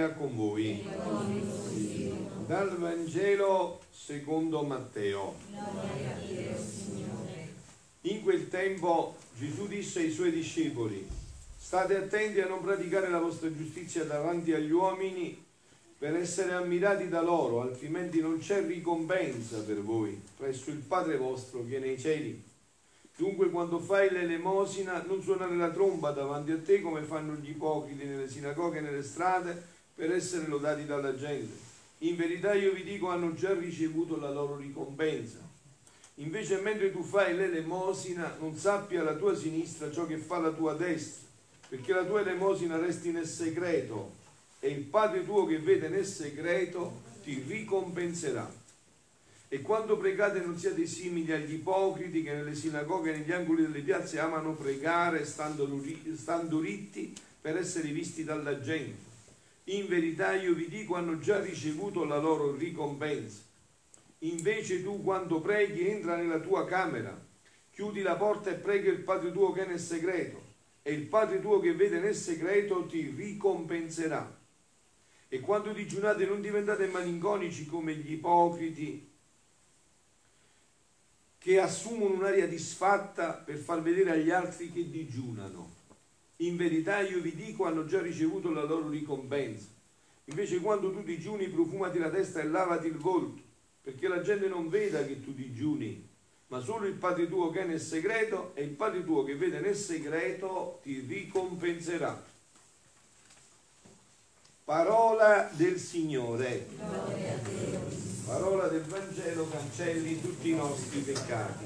sia con voi. Dal Vangelo secondo Matteo. Tempo Gesù disse ai suoi discepoli, state attenti a non praticare la vostra giustizia davanti agli uomini per essere ammirati da loro, altrimenti non c'è ricompensa per voi presso il Padre vostro che è nei cieli. Dunque quando fai l'elemosina non suonare la tromba davanti a te come fanno gli ipocriti nelle sinagoghe e nelle strade per essere lodati dalla gente. In verità io vi dico hanno già ricevuto la loro ricompensa. Invece mentre tu fai l'elemosina non sappia la tua sinistra ciò che fa la tua destra, perché la tua elemosina resti nel segreto e il Padre tuo che vede nel segreto ti ricompenserà. E quando pregate non siate simili agli ipocriti che nelle sinagoghe e negli angoli delle piazze amano pregare stando, stando ritti per essere visti dalla gente. In verità io vi dico hanno già ricevuto la loro ricompensa. Invece tu quando preghi entra nella tua camera, chiudi la porta e prega il Padre tuo che è nel segreto e il Padre tuo che vede nel segreto ti ricompenserà. E quando digiunate non diventate malinconici come gli ipocriti che assumono un'aria disfatta per far vedere agli altri che digiunano. In verità io vi dico hanno già ricevuto la loro ricompensa. Invece quando tu digiuni profumati la testa e lavati il volto, perché la gente non veda che tu digiuni, ma solo il Padre tuo che è nel segreto e il Padre tuo che vede nel segreto ti ricompenserà. Parola del Signore. Parola del Vangelo cancelli tutti i nostri peccati.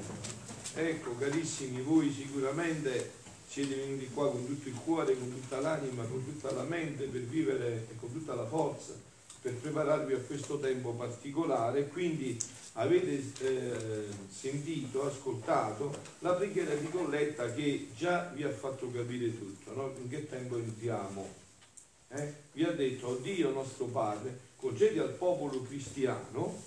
Ecco, carissimi, voi sicuramente siete venuti qua con tutto il cuore, con tutta l'anima, con tutta la mente per vivere e con tutta la forza per prepararvi a questo tempo particolare. Quindi avete eh, sentito, ascoltato la preghiera di Colletta che già vi ha fatto capire tutto, no? in che tempo entriamo. Eh? Vi ha detto, Dio nostro Padre, concedi al popolo cristiano,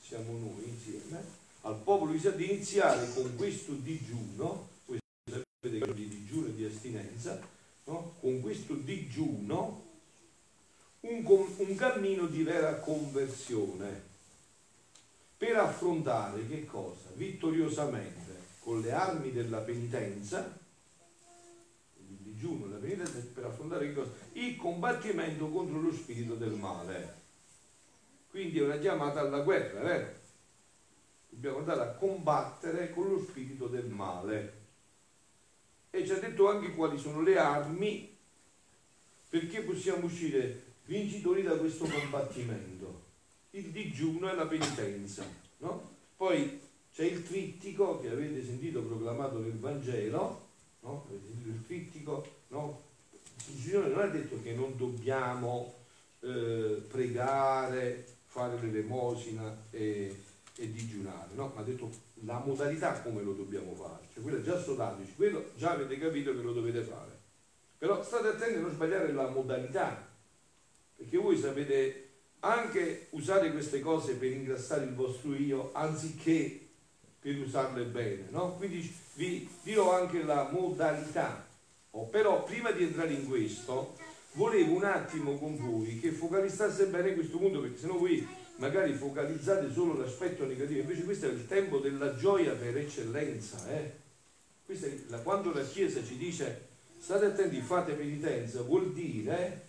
siamo noi insieme, al popolo cristiano di iniziare con questo digiuno, voi sapete che di digiuno e di astinenza, no? con questo digiuno un, un cammino di vera conversione per affrontare che cosa? Vittoriosamente con le armi della penitenza, il digiuno, la penitenza per affrontare? Il combattimento contro lo spirito del male. Quindi è una chiamata alla guerra, vero? Dobbiamo andare a combattere con lo spirito del male. E ci ha detto anche quali sono le armi perché possiamo uscire vincitori da questo combattimento. Il digiuno e la penitenza. No? Poi c'è il trittico che avete sentito proclamato nel Vangelo, no? avete sentito il trittico, no? il Signore non ha detto che non dobbiamo eh, pregare, fare l'elemosina e, e digiunare, no? ma ha detto la modalità come lo dobbiamo fare, cioè quello è già sodateci, quello già avete capito che lo dovete fare. Però state attenti a non sbagliare la modalità, perché voi sapete anche usare queste cose per ingrassare il vostro io anziché per usarle bene, no? Quindi vi dirò anche la modalità. Oh, però prima di entrare in questo, volevo un attimo con voi che focalizzasse bene questo punto, perché sennò voi magari focalizzate solo l'aspetto negativo, invece questo è il tempo della gioia per eccellenza. Eh? La, quando la Chiesa ci dice state attenti, fate penitenza, vuol dire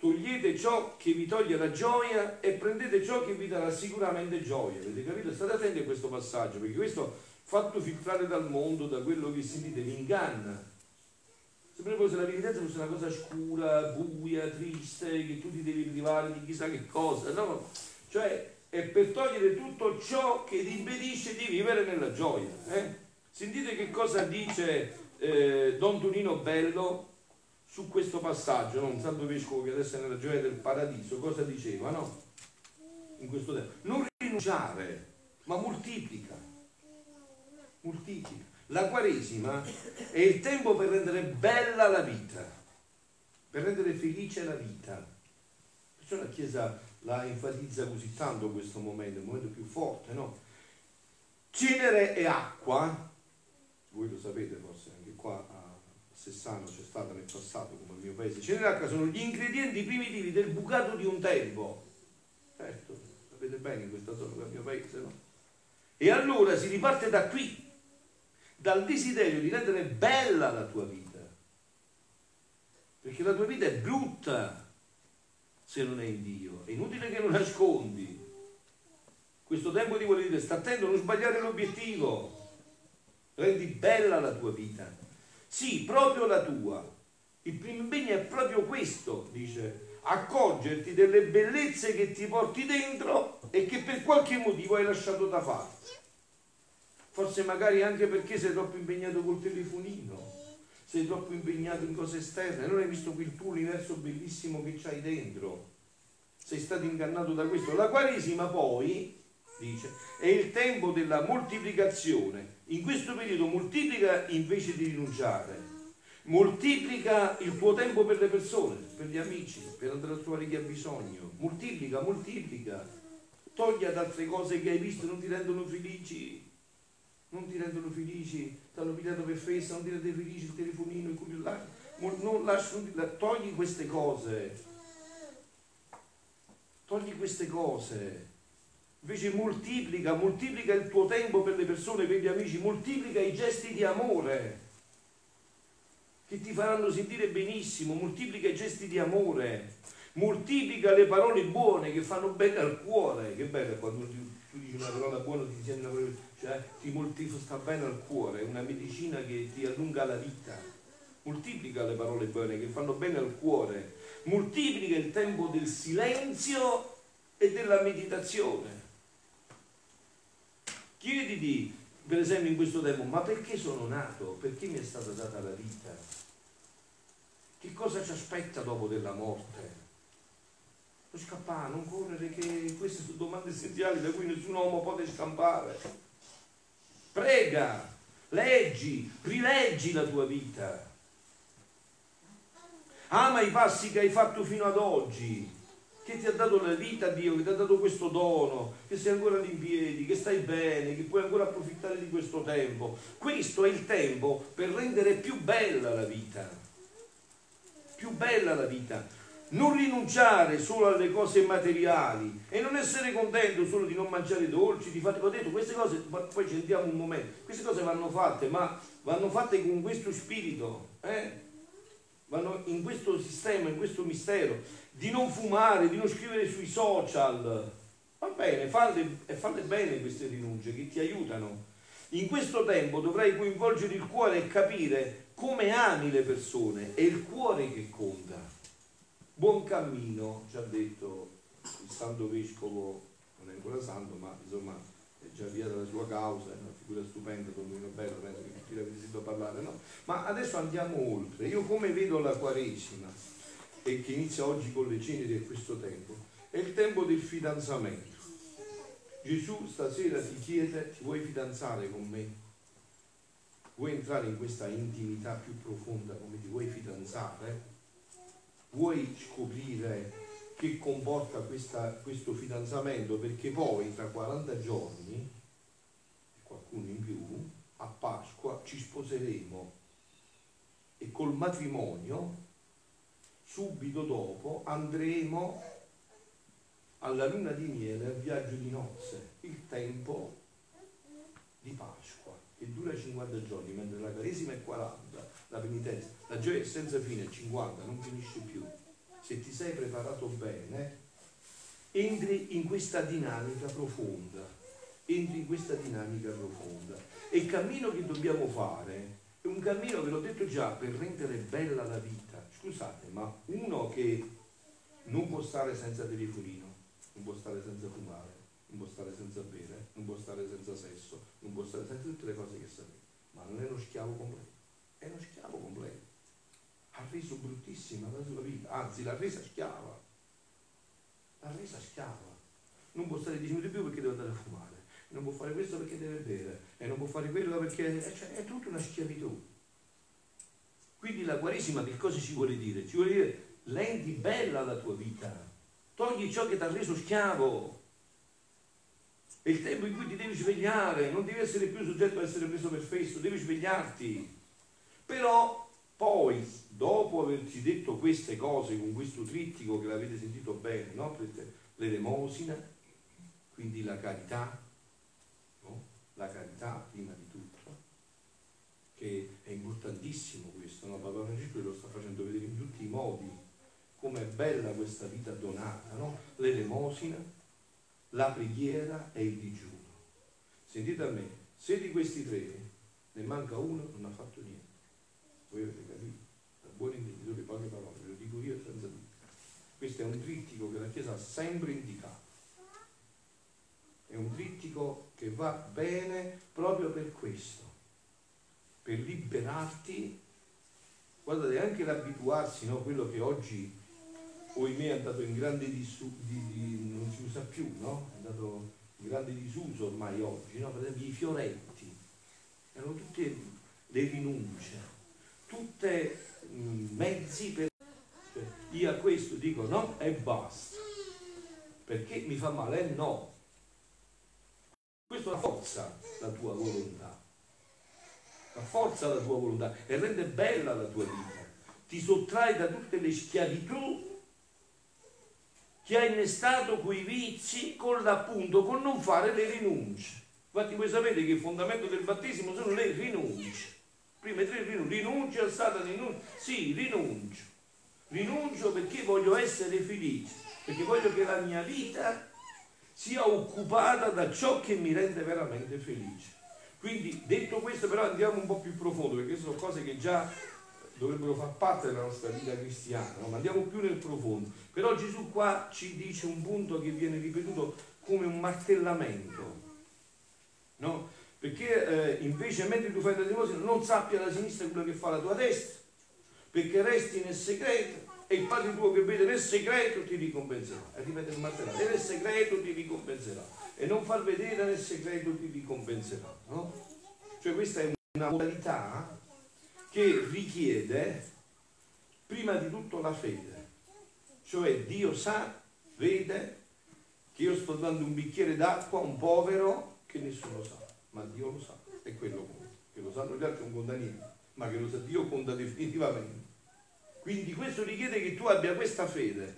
togliete ciò che vi toglie la gioia e prendete ciò che vi darà sicuramente gioia. Avete capito? State attenti a questo passaggio, perché questo fatto filtrare dal mondo, da quello che sentite, vi inganna. Sembra come se la penitenza fosse una cosa scura, buia, triste, che tu ti devi privare di chissà che cosa, no? Cioè è per togliere tutto ciò che ti impedisce di vivere nella gioia. Eh? Sentite che cosa dice eh, Don Tonino Bello su questo passaggio, no? un santo vescovo che adesso è nella gioia del paradiso, cosa diceva? No? In questo tempo. Non rinunciare, ma moltiplica. Moltiplica. La Quaresima è il tempo per rendere bella la vita, per rendere felice la vita. Perciò la Chiesa la enfatizza così tanto questo momento, il momento più forte, no? Cenere e acqua, voi lo sapete forse Sessano c'è stata nel passato come il mio paese, cenere e acqua sono gli ingredienti primitivi del bucato di un tempo. Certo, sapete bene in questa zona del mio paese, no? E allora si riparte da qui, dal desiderio di rendere bella la tua vita. Perché la tua vita è brutta se non è in Dio. È inutile che lo nascondi. Questo tempo ti vuole dire, sta attento a non sbagliare l'obiettivo. Rendi bella la tua vita. Sì, proprio la tua. Il primo impegno è proprio questo, dice, accorgerti delle bellezze che ti porti dentro e che per qualche motivo hai lasciato da parte forse magari anche perché sei troppo impegnato col telefonino, sei troppo impegnato in cose esterne, non hai visto quel tuo universo bellissimo che c'hai dentro, sei stato ingannato da questo. La Quaresima poi, dice, è il tempo della moltiplicazione, in questo periodo moltiplica invece di rinunciare. Moltiplica il tuo tempo per le persone, per gli amici, per andare a trovare chi ha bisogno. Moltiplica, moltiplica. Togli ad altre cose che hai visto non ti rendono felici non ti rendono felici, ti hanno pigliato per festa, non ti rende felici il telefonino, il cellulare, non lasci, togli queste cose, togli queste cose, invece moltiplica, moltiplica il tuo tempo per le persone, per gli amici, moltiplica i gesti di amore che ti faranno sentire benissimo, moltiplica i gesti di amore, moltiplica le parole buone che fanno bene al cuore, che bello quando tu, tu dici una parola buona ti senti una cioè ti moltiplica, sta bene al cuore, è una medicina che ti allunga la vita, moltiplica le parole buone che fanno bene al cuore, moltiplica il tempo del silenzio e della meditazione. Chiediti, per esempio, in questo tempo, ma perché sono nato? Perché mi è stata data la vita? Che cosa ci aspetta dopo della morte? Non scappare, non correre, che queste sono domande essenziali da cui nessun uomo può scampare prega, leggi, rileggi la tua vita. Ama i passi che hai fatto fino ad oggi, che ti ha dato la vita Dio, che ti ha dato questo dono, che sei ancora in piedi, che stai bene, che puoi ancora approfittare di questo tempo. Questo è il tempo per rendere più bella la vita. Più bella la vita non rinunciare solo alle cose materiali e non essere contento solo di non mangiare dolci, di fare, ho detto queste cose, poi ci sentiamo un momento, queste cose vanno fatte, ma vanno fatte con questo spirito, eh? Vanno in questo sistema, in questo mistero, di non fumare, di non scrivere sui social, va bene, falle, e falle bene queste rinunce che ti aiutano. In questo tempo dovrai coinvolgere il cuore e capire come ami le persone, è il cuore che conta buon cammino, ci ha detto il santo vescovo, non è ancora santo, ma insomma è già via dalla sua causa, è una figura stupenda, Domino Bello, penso che tutti l'avete sentito parlare, no? Ma adesso andiamo oltre. Io come vedo la Quaresima, e che inizia oggi con le ceneri di questo tempo, è il tempo del fidanzamento. Gesù stasera ti chiede, ti vuoi fidanzare con me? Vuoi entrare in questa intimità più profonda come ti vuoi fidanzare? vuoi scoprire che comporta questa, questo fidanzamento perché poi tra 40 giorni, qualcuno in più, Pasqua ci sposeremo e col matrimonio subito dopo andremo alla luna di miele al viaggio di nozze, il tempo di Pasqua che dura 50 giorni, mentre la Caresima è 40 la penitenza. La gioia è senza fine, 50, non finisce più. Se ti sei preparato bene, entri in questa dinamica profonda. Entri in questa dinamica profonda. E il cammino che dobbiamo fare è un cammino, ve l'ho detto già, per rendere bella la vita. Scusate, ma uno che non può stare senza telefonino, non può stare senza fumare, non può stare senza bere, non può stare senza sesso, non può stare senza tutte le cose che sapete, ma non è uno schiavo completo è uno schiavo completo. Ha reso bruttissima la sua vita, anzi l'ha resa schiava. L'ha resa schiava. Non può stare 10 minuti più perché deve andare a fumare, non può fare questo perché deve bere, e non può fare quello perché cioè, è tutta una schiavitù. Quindi la Quaresima che cosa ci vuole dire? Ci vuole dire rendi bella la tua vita, togli ciò che ti ha reso schiavo. È il tempo in cui ti devi svegliare, non devi essere più soggetto a essere preso per festo, devi svegliarti. Però poi, dopo averci detto queste cose con questo trittico che l'avete sentito bene, no? l'elemosina, quindi la carità? La carità prima di tutto, che è importantissimo questo, no? Papa Francesco lo sta facendo vedere in tutti i modi, com'è bella questa vita donata, no? l'elemosina, la preghiera e il digiuno. Sentite a me, se di questi tre ne manca uno, non ha fatto niente. Voi avete capito? Da buon intenditore, poche parole, ve lo dico io senza dubbio. Questo è un trittico che la Chiesa ha sempre indicato. È un trittico che va bene proprio per questo, per liberarti. Guardate, anche l'abituarsi, no? quello che oggi ohimè è andato in grande disuso, di, di, non si usa più, no? È andato in grande disuso ormai oggi, no? Per esempio i fioretti, erano tutte le rinunce, tutte mh, mezzi per... Cioè, io a questo dico no e basta, perché mi fa male, eh, no. Questo rafforza la tua volontà, rafforza la tua volontà e rende bella la tua vita, ti sottrae da tutte le schiavitù che ha innestato quei vizi con l'appunto, con non fare le rinunce. Infatti voi sapete che il fondamento del battesimo sono le rinunce. Prima tre rinunce, rinuncio al Satana, rinuncio. Sì, rinuncio. Rinuncio perché voglio essere felice, perché voglio che la mia vita sia occupata da ciò che mi rende veramente felice. Quindi detto questo però andiamo un po' più profondo, perché sono cose che già dovrebbero far parte della nostra vita cristiana, no? ma andiamo più nel profondo. Però Gesù qua ci dice un punto che viene ripetuto come un martellamento, no? Perché eh, invece mentre tu fai la devozione non sappia la sinistra quello che fa la tua destra, perché resti nel segreto e il Padre tuo che vede nel segreto ti ricompenserà. E ripete il martellato, e nel segreto ti ricompenserà. E non far vedere nel segreto ti ricompenserà. No? Cioè questa è una modalità che richiede prima di tutto la fede, cioè Dio sa, vede che io sto dando un bicchiere d'acqua a un povero che nessuno sa, ma Dio lo sa, è quello conta, che lo sanno gli altri non conta niente, ma che lo sa Dio conta definitivamente. Quindi questo richiede che tu abbia questa fede,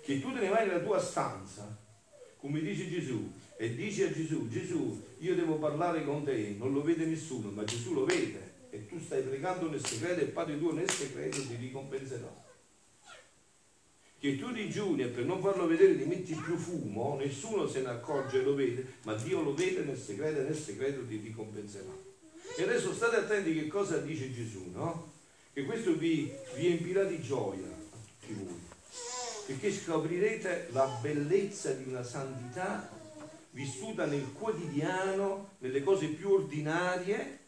che tu te ne vai nella tua stanza, come dice Gesù, e dici a Gesù, Gesù, io devo parlare con te, non lo vede nessuno, ma Gesù lo vede e tu stai pregando nel segreto e il Padre tuo nel segreto ti ricompenserà. Che tu digiuni e per non farlo vedere ti metti più fumo, nessuno se ne accorge e lo vede, ma Dio lo vede nel segreto e nel segreto ti ricompenserà. E adesso state attenti che cosa dice Gesù, no? Che questo vi riempirà di gioia tutti voi, perché scoprirete la bellezza di una santità vissuta nel quotidiano, nelle cose più ordinarie,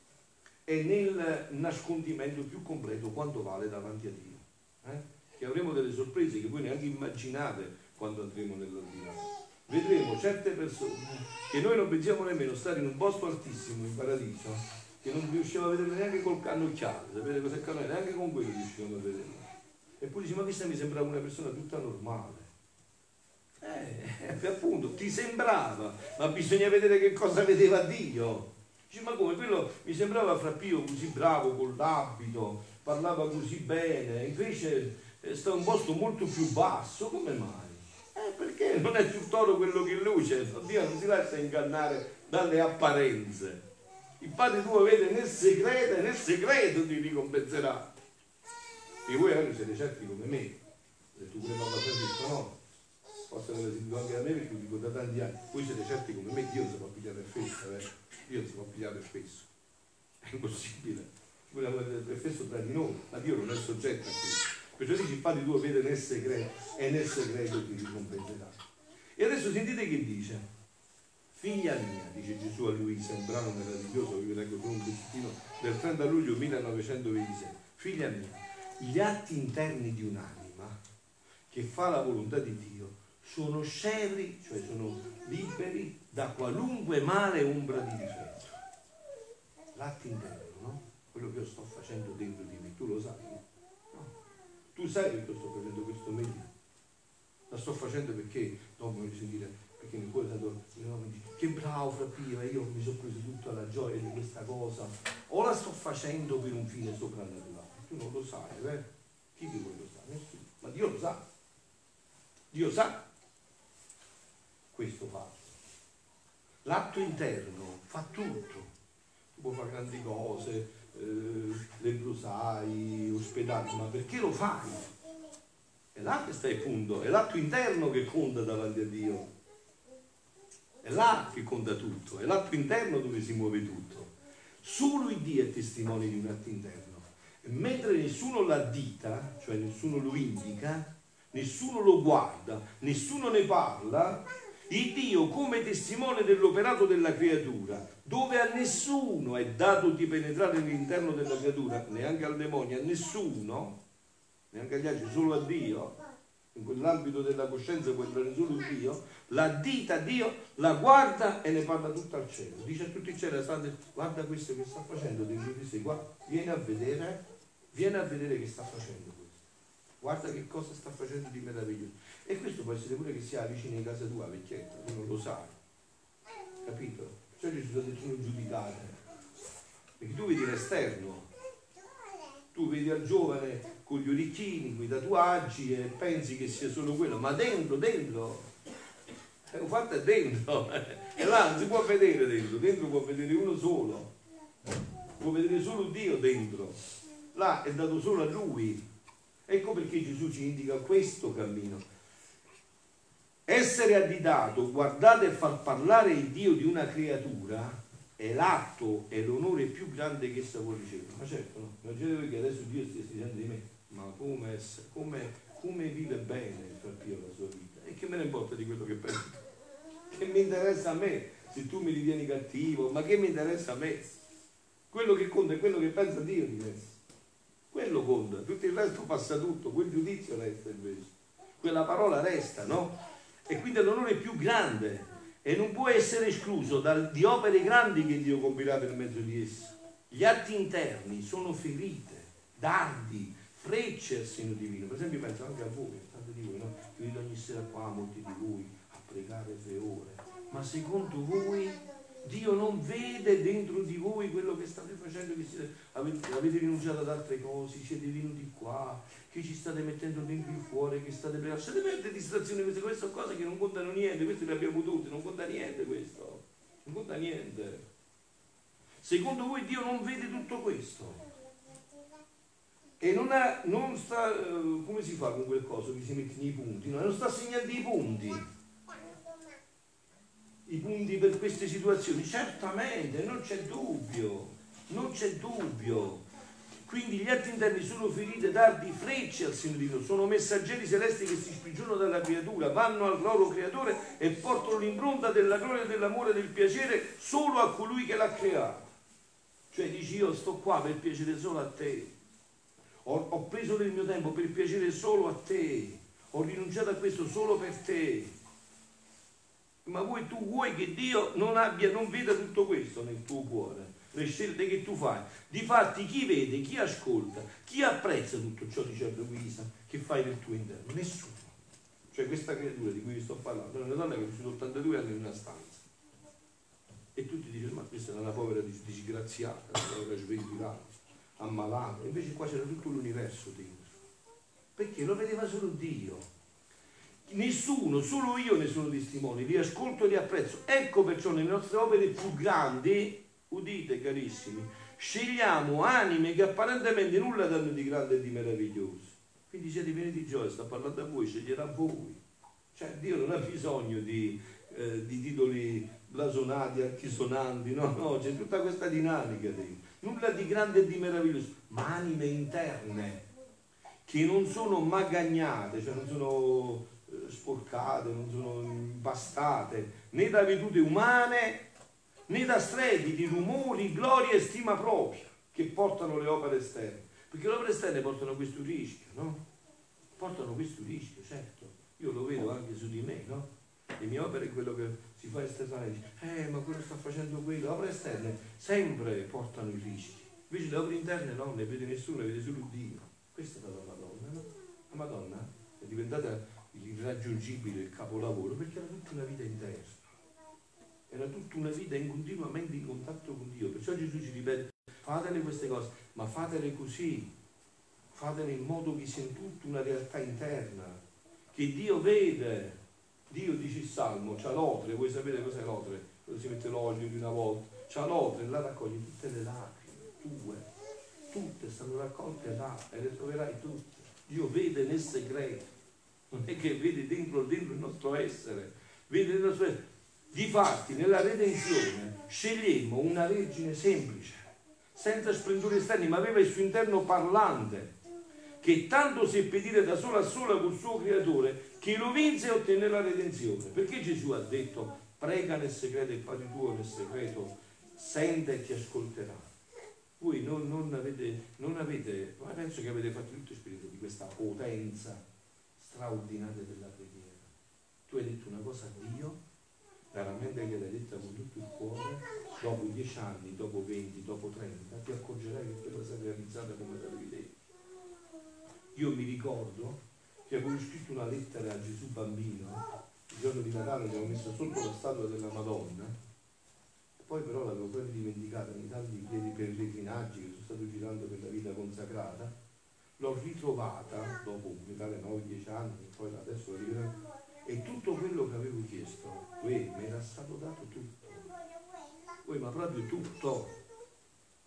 e nel nascondimento più completo quanto vale davanti a Dio. Eh? Che avremo delle sorprese che voi neanche immaginate quando andremo nell'ordinato. Vedremo certe persone che noi non pensiamo nemmeno stare in un posto altissimo in paradiso, che non riusciamo a vedere neanche col cannocchiale, sapete cos'è il cannocchiale? Neanche con quello riusciamo a vederlo. Eppure dice, ma questa mi sembrava una persona tutta normale. Eh, appunto, ti sembrava, ma bisogna vedere che cosa vedeva Dio. Dice, ma come quello mi sembrava Frappio così bravo con l'abito, parlava così bene, invece eh, sta un posto molto più basso, come mai? Eh, perché non è tutt'oro quello che luce, Dio non si lascia ingannare dalle apparenze. Il Padre tuo vede nel segreto e nel segreto ti ricompenserà. E voi anche siete certi come me, se tu pure non l'hai detto, no? Forse l'avete sentito anche da me perché lo dico da tanti anni. Voi siete certi come me, Dio non si può pigliare fesso, eh? Dio si può pigliare spesso, è impossibile. Per fesso tra di noi, ma Dio non è soggetto a questo. Perciò dice il Padre tuo vede nel segreto e nel segreto ti ricompenserà. E adesso sentite che dice. Figlia mia, dice Gesù a Luisa, un brano meraviglioso che vi leggo con un pezzettino del 30 luglio 1926. Figlia mia, gli atti interni di un'anima che fa la volontà di Dio sono scevri, cioè sono liberi da qualunque male ombra di difetto. l'atto interno, no? Quello che io sto facendo dentro di me, tu lo sai? No. Tu sai che io sto facendo questo meglio? La sto facendo perché, dopo mi sentire, perché mi cuore dato, che bravo fra Pio, io mi sono preso tutta la gioia di questa cosa, o la sto facendo per un fine soprannaturale? Tu non lo sai, eh? Chi di voi lo sa? Nessuno, ma Dio lo sa. Dio sa questo fatto. L'atto interno fa tutto, tu puoi fare grandi cose, eh, le brusai, ospedali, ma perché lo fai? È là che sta il punto, è l'atto interno che conta davanti a Dio. È là che conta tutto, è l'atto interno dove si muove tutto. Solo il Dio è testimone di un atto interno. E mentre nessuno l'addita, cioè nessuno lo indica, nessuno lo guarda, nessuno ne parla, il Dio come testimone dell'operato della creatura, dove a nessuno è dato di penetrare all'interno della creatura, neanche al demonio, a nessuno, neanche agli altri, solo a Dio, in quell'ambito della coscienza entrare solo Dio, la dita Dio, la guarda e ne parla tutto al cielo. Dice a tutti i cieli, guarda questo che sta facendo dentro di sé, qua, vieni a vedere, vieni a vedere che sta facendo questo. Guarda che cosa sta facendo di meraviglioso. E questo può essere pure che sia vicino in casa tua, vecchietta, tu non lo sai. Capito? Cioè ci sono giudicate. Perché tu vedi l'esterno, tu vedi al giovane con gli orecchini, con i tatuaggi e pensi che sia solo quello, ma dentro, dentro, è fatto è dentro, e là non si può vedere dentro, dentro può vedere uno solo, può vedere solo Dio dentro, là è dato solo a Lui. Ecco perché Gesù ci indica questo cammino. Essere additato, guardate e far parlare il Dio di una creatura è l'atto e l'onore più grande che essa può ricevere. Ma certo, no? immaginate che adesso Dio stia dicendo di me, ma come, come, come vive bene fra Pio la sua vita? E che me ne importa di quello che pensa? Che mi interessa a me se tu mi ritieni cattivo, ma che mi interessa a me? Quello che conta è quello che pensa Dio di me. Quello conta, tutto il resto passa tutto, quel giudizio resta invece. Quella parola resta, no? E quindi l'onore più grande e non può essere escluso dal, di opere grandi che Dio compirà per mezzo di essa. Gli atti interni sono ferite, dardi, frecce al seno divino. Per esempio penso anche a voi, tanti di voi, no? Io vedo ogni sera qua molti di voi a pregare tre ore. Ma secondo voi Dio non vede dentro di voi quello che state facendo, che siete, avete, avete, rinunciato ad altre cose, siete venuti qua, che ci state mettendo dentro il cuore, che state pregando. Lasciate perdere distrazioni, queste, queste sono cose che non contano niente, queste le abbiamo tutte, non conta niente questo, non conta niente. Secondo voi Dio non vede tutto questo? E non, ha, non sta, eh, come si fa con quel coso che si mettono i punti? No? Non sta segnando i punti i punti per queste situazioni? Certamente, non c'è dubbio, non c'è dubbio. Quindi gli atti interni sono ferite dardi frecce al di Dio, sono messaggeri celesti che si sprigionano dalla creatura, vanno al loro creatore e portano l'impronta della gloria, dell'amore, del piacere solo a colui che l'ha creato. Cioè dici io sto qua per piacere solo a te, ho, ho preso del mio tempo per piacere solo a te, ho rinunciato a questo solo per te. Ma vuoi, tu vuoi che Dio non, abbia, non veda tutto questo nel tuo cuore, le scelte che tu fai. Difatti chi vede, chi ascolta, chi apprezza tutto ciò, dice Luisa, che fai nel tuo interno? Nessuno. Cioè questa creatura di cui vi sto parlando è una donna che ha vissuto 82 anni in una stanza. E tutti dicono, ma questa è una povera disgraziata, una povera sventurata, ammalata. Invece qua c'era tutto l'universo dentro. Perché lo vedeva solo Dio nessuno, solo io ne sono testimone, li ascolto e li apprezzo. Ecco perciò nelle nostre opere più grandi, udite carissimi, scegliamo anime che apparentemente nulla danno di grande e di meraviglioso. Quindi siete pieni di gioia, sta parlando a voi, sceglierà voi. Cioè Dio non ha bisogno di, eh, di titoli blasonati, archisonanti, no, no, c'è tutta questa dinamica dentro. Nulla di grande e di meraviglioso, ma anime interne che non sono magagnate, cioè non sono sporcate, non sono impastate né da vedute umane né da strepiti, rumori, gloria e stima propria che portano le opere esterne. Perché le opere esterne portano questo rischio, no? Portano questo rischio, certo. Io lo vedo anche su di me, no? Le mie opere, quello che si fa esternale, dice, eh ma quello sta facendo quello, le opere esterne sempre portano i rischi, invece le opere interne no, ne vede nessuno, ne vede solo Dio. Questa è la Madonna, no? La Madonna è diventata irraggiungibile il capolavoro perché era tutta una vita interna era tutta una vita in continuamente in contatto con Dio. Perciò Gesù ci ripete, fatele queste cose, ma fatele così, fatele in modo che sia tutta una realtà interna, che Dio vede. Dio dice il Salmo, c'ha l'otre, voi sapete cos'è l'otre? Quando si mette l'olio di una volta, c'ha l'otre là raccoglie tutte le lacrime tue, tutte stanno raccolte là e le troverai tutte. Dio vede nel segreto, non è che vede dentro, dentro il nostro essere, vede nel nostro essere Difatti, nella redenzione scegliemmo una vergine semplice, senza splendori esterni, ma aveva il suo interno parlante, che tanto seppe dire da sola a sola col suo creatore, che lo vinse e ottenne la redenzione. Perché Gesù ha detto, prega nel segreto il Padre tuo nel segreto, sente e ti ascolterà. Voi non, non, avete, non avete, ma penso che avete fatto tutto spirito di questa potenza straordinaria della preghiera. Tu hai detto una cosa a Dio, veramente gliel'hai detta con tutto il cuore, dopo 10 anni, dopo 20, dopo 30, ti accorgerai che quella è realizzata come l'avevi detto. Io mi ricordo che avevo scritto una lettera a Gesù bambino, il giorno di Natale l'avevo messa sotto la statua della Madonna, poi però l'avevo proprio dimenticata nei tanti pellegrinaggi che sono stato girando per la vita consacrata, l'ho ritrovata dopo mi pare 9-10 anni, poi adesso la rivedo e tutto quello che avevo chiesto, uè, mi era stato dato tutto. Uè, ma proprio tutto.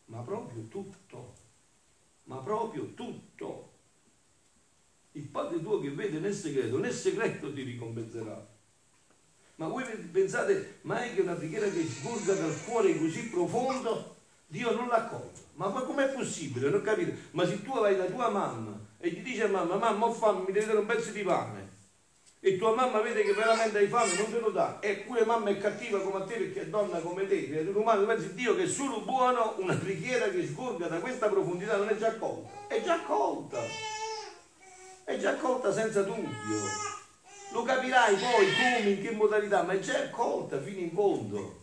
Ma proprio tutto. Ma proprio tutto. Il Padre tuo che vede nel segreto, nel segreto ti ricompenserà. Ma voi pensate mai che una preghiera che sgorga dal cuore così profondo, Dio non l'accoglie? Ma, ma com'è possibile? Non capite? Ma se tu vai da tua mamma e gli dici a mamma, mamma, ho fame, mi devi dare un pezzo di pane, e tua mamma vede che veramente hai fame non te lo dà. E pure mamma è cattiva come a te perché è donna come te. Creatura umana pensi Dio che è solo buono una preghiera che sgorga da questa profondità non è già accolta è già accolta è già accolta senza dubbio. Lo capirai poi come, in che modalità ma è già accolta fino in fondo.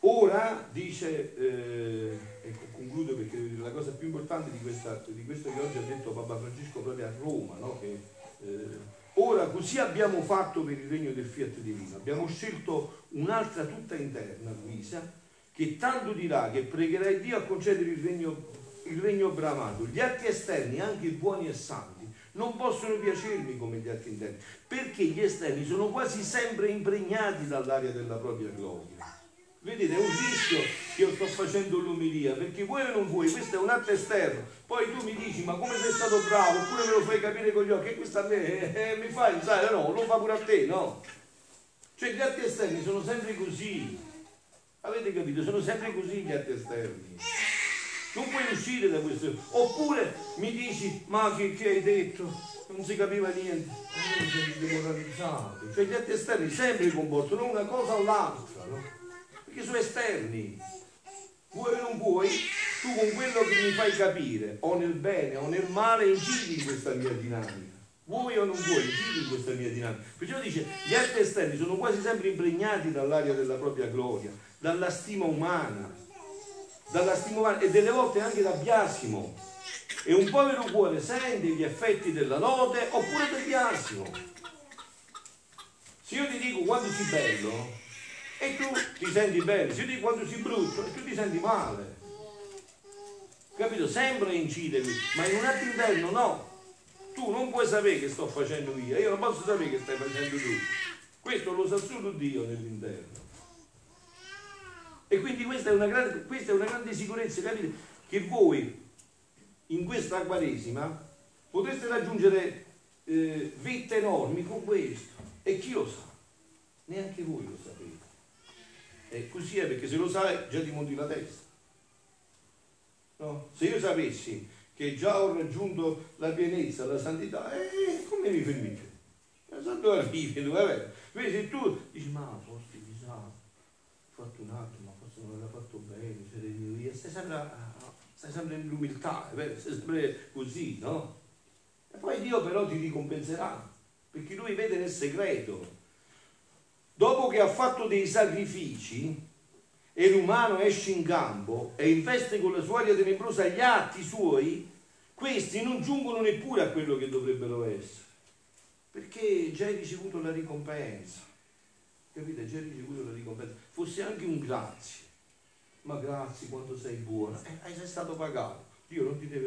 Ora dice eh, ecco concludo perché la cosa più importante di, questa, di questo che oggi ha detto Papa Francesco proprio a Roma no? che, eh, Ora così abbiamo fatto per il regno del fiat divino, abbiamo scelto un'altra tutta interna, Luisa, che tanto dirà che pregherai Dio a concedere il regno, il regno bramato. Gli atti esterni, anche buoni e santi, non possono piacermi come gli atti interni, perché gli esterni sono quasi sempre impregnati dall'aria della propria gloria. Vedete, è un rischio che io sto facendo l'umilia, perché vuoi o non vuoi, questo è un atto esterno. Poi tu mi dici, ma come sei stato bravo, oppure me lo fai capire con gli occhi, e questo a me eh, eh, mi fai, sai, no, lo fa pure a te, no? Cioè gli atti esterni sono sempre così. Avete capito? Sono sempre così gli atti esterni. Non puoi uscire da questo. Oppure mi dici, ma che, che hai detto? Non si capiva niente. E io mi demoralizzato. Cioè gli atti esterni sempre comportano una cosa o l'altra, no? Perché sono esterni. Vuoi o non vuoi, tu con quello che mi fai capire, o nel bene o nel male, incidi in questa mia dinamica. Vuoi o non vuoi, incidi in questa mia dinamica. Perciò dice, gli altri esterni sono quasi sempre impregnati dall'aria della propria gloria, dalla stima umana, dalla stima umana e delle volte anche da biasimo. E un povero cuore sente gli effetti della lode oppure del biasimo. Se io ti dico quando sei bello, e tu ti senti bene, se io dico quando si e tu ti senti male. Capito? Sempre incide qui, ma in un atto interno no. Tu non puoi sapere che sto facendo io, io non posso sapere che stai facendo tu. Questo lo sa solo Dio nell'interno. E quindi questa è una grande, è una grande sicurezza, capite? Che voi in questa quaresima potreste raggiungere eh, vette enormi con questo. E chi lo sa? Neanche voi lo sapete. E così è perché se lo sai già ti monti la testa. No? Se io sapessi che già ho raggiunto la pienezza, la santità, eh, come mi fermi? Dove arrivi? Dove Vedi, se tu dici, ma forse chissà, ho fatto un altro, ma forse non l'ha fatto bene, cioè, stai sempre, stai sempre nell'umiltà, stai sempre così, no? E poi Dio però ti ricompenserà, perché Lui vede nel segreto dopo che ha fatto dei sacrifici e l'umano esce in campo e investe con la sua aria tenebrosa gli atti suoi, questi non giungono neppure a quello che dovrebbero essere, perché già hai ricevuto la ricompensa. Capite? Già hai ricevuto la ricompensa. Fosse anche un grazie. Ma grazie quanto sei buono. Eh, sei stato pagato. Dio non ti deve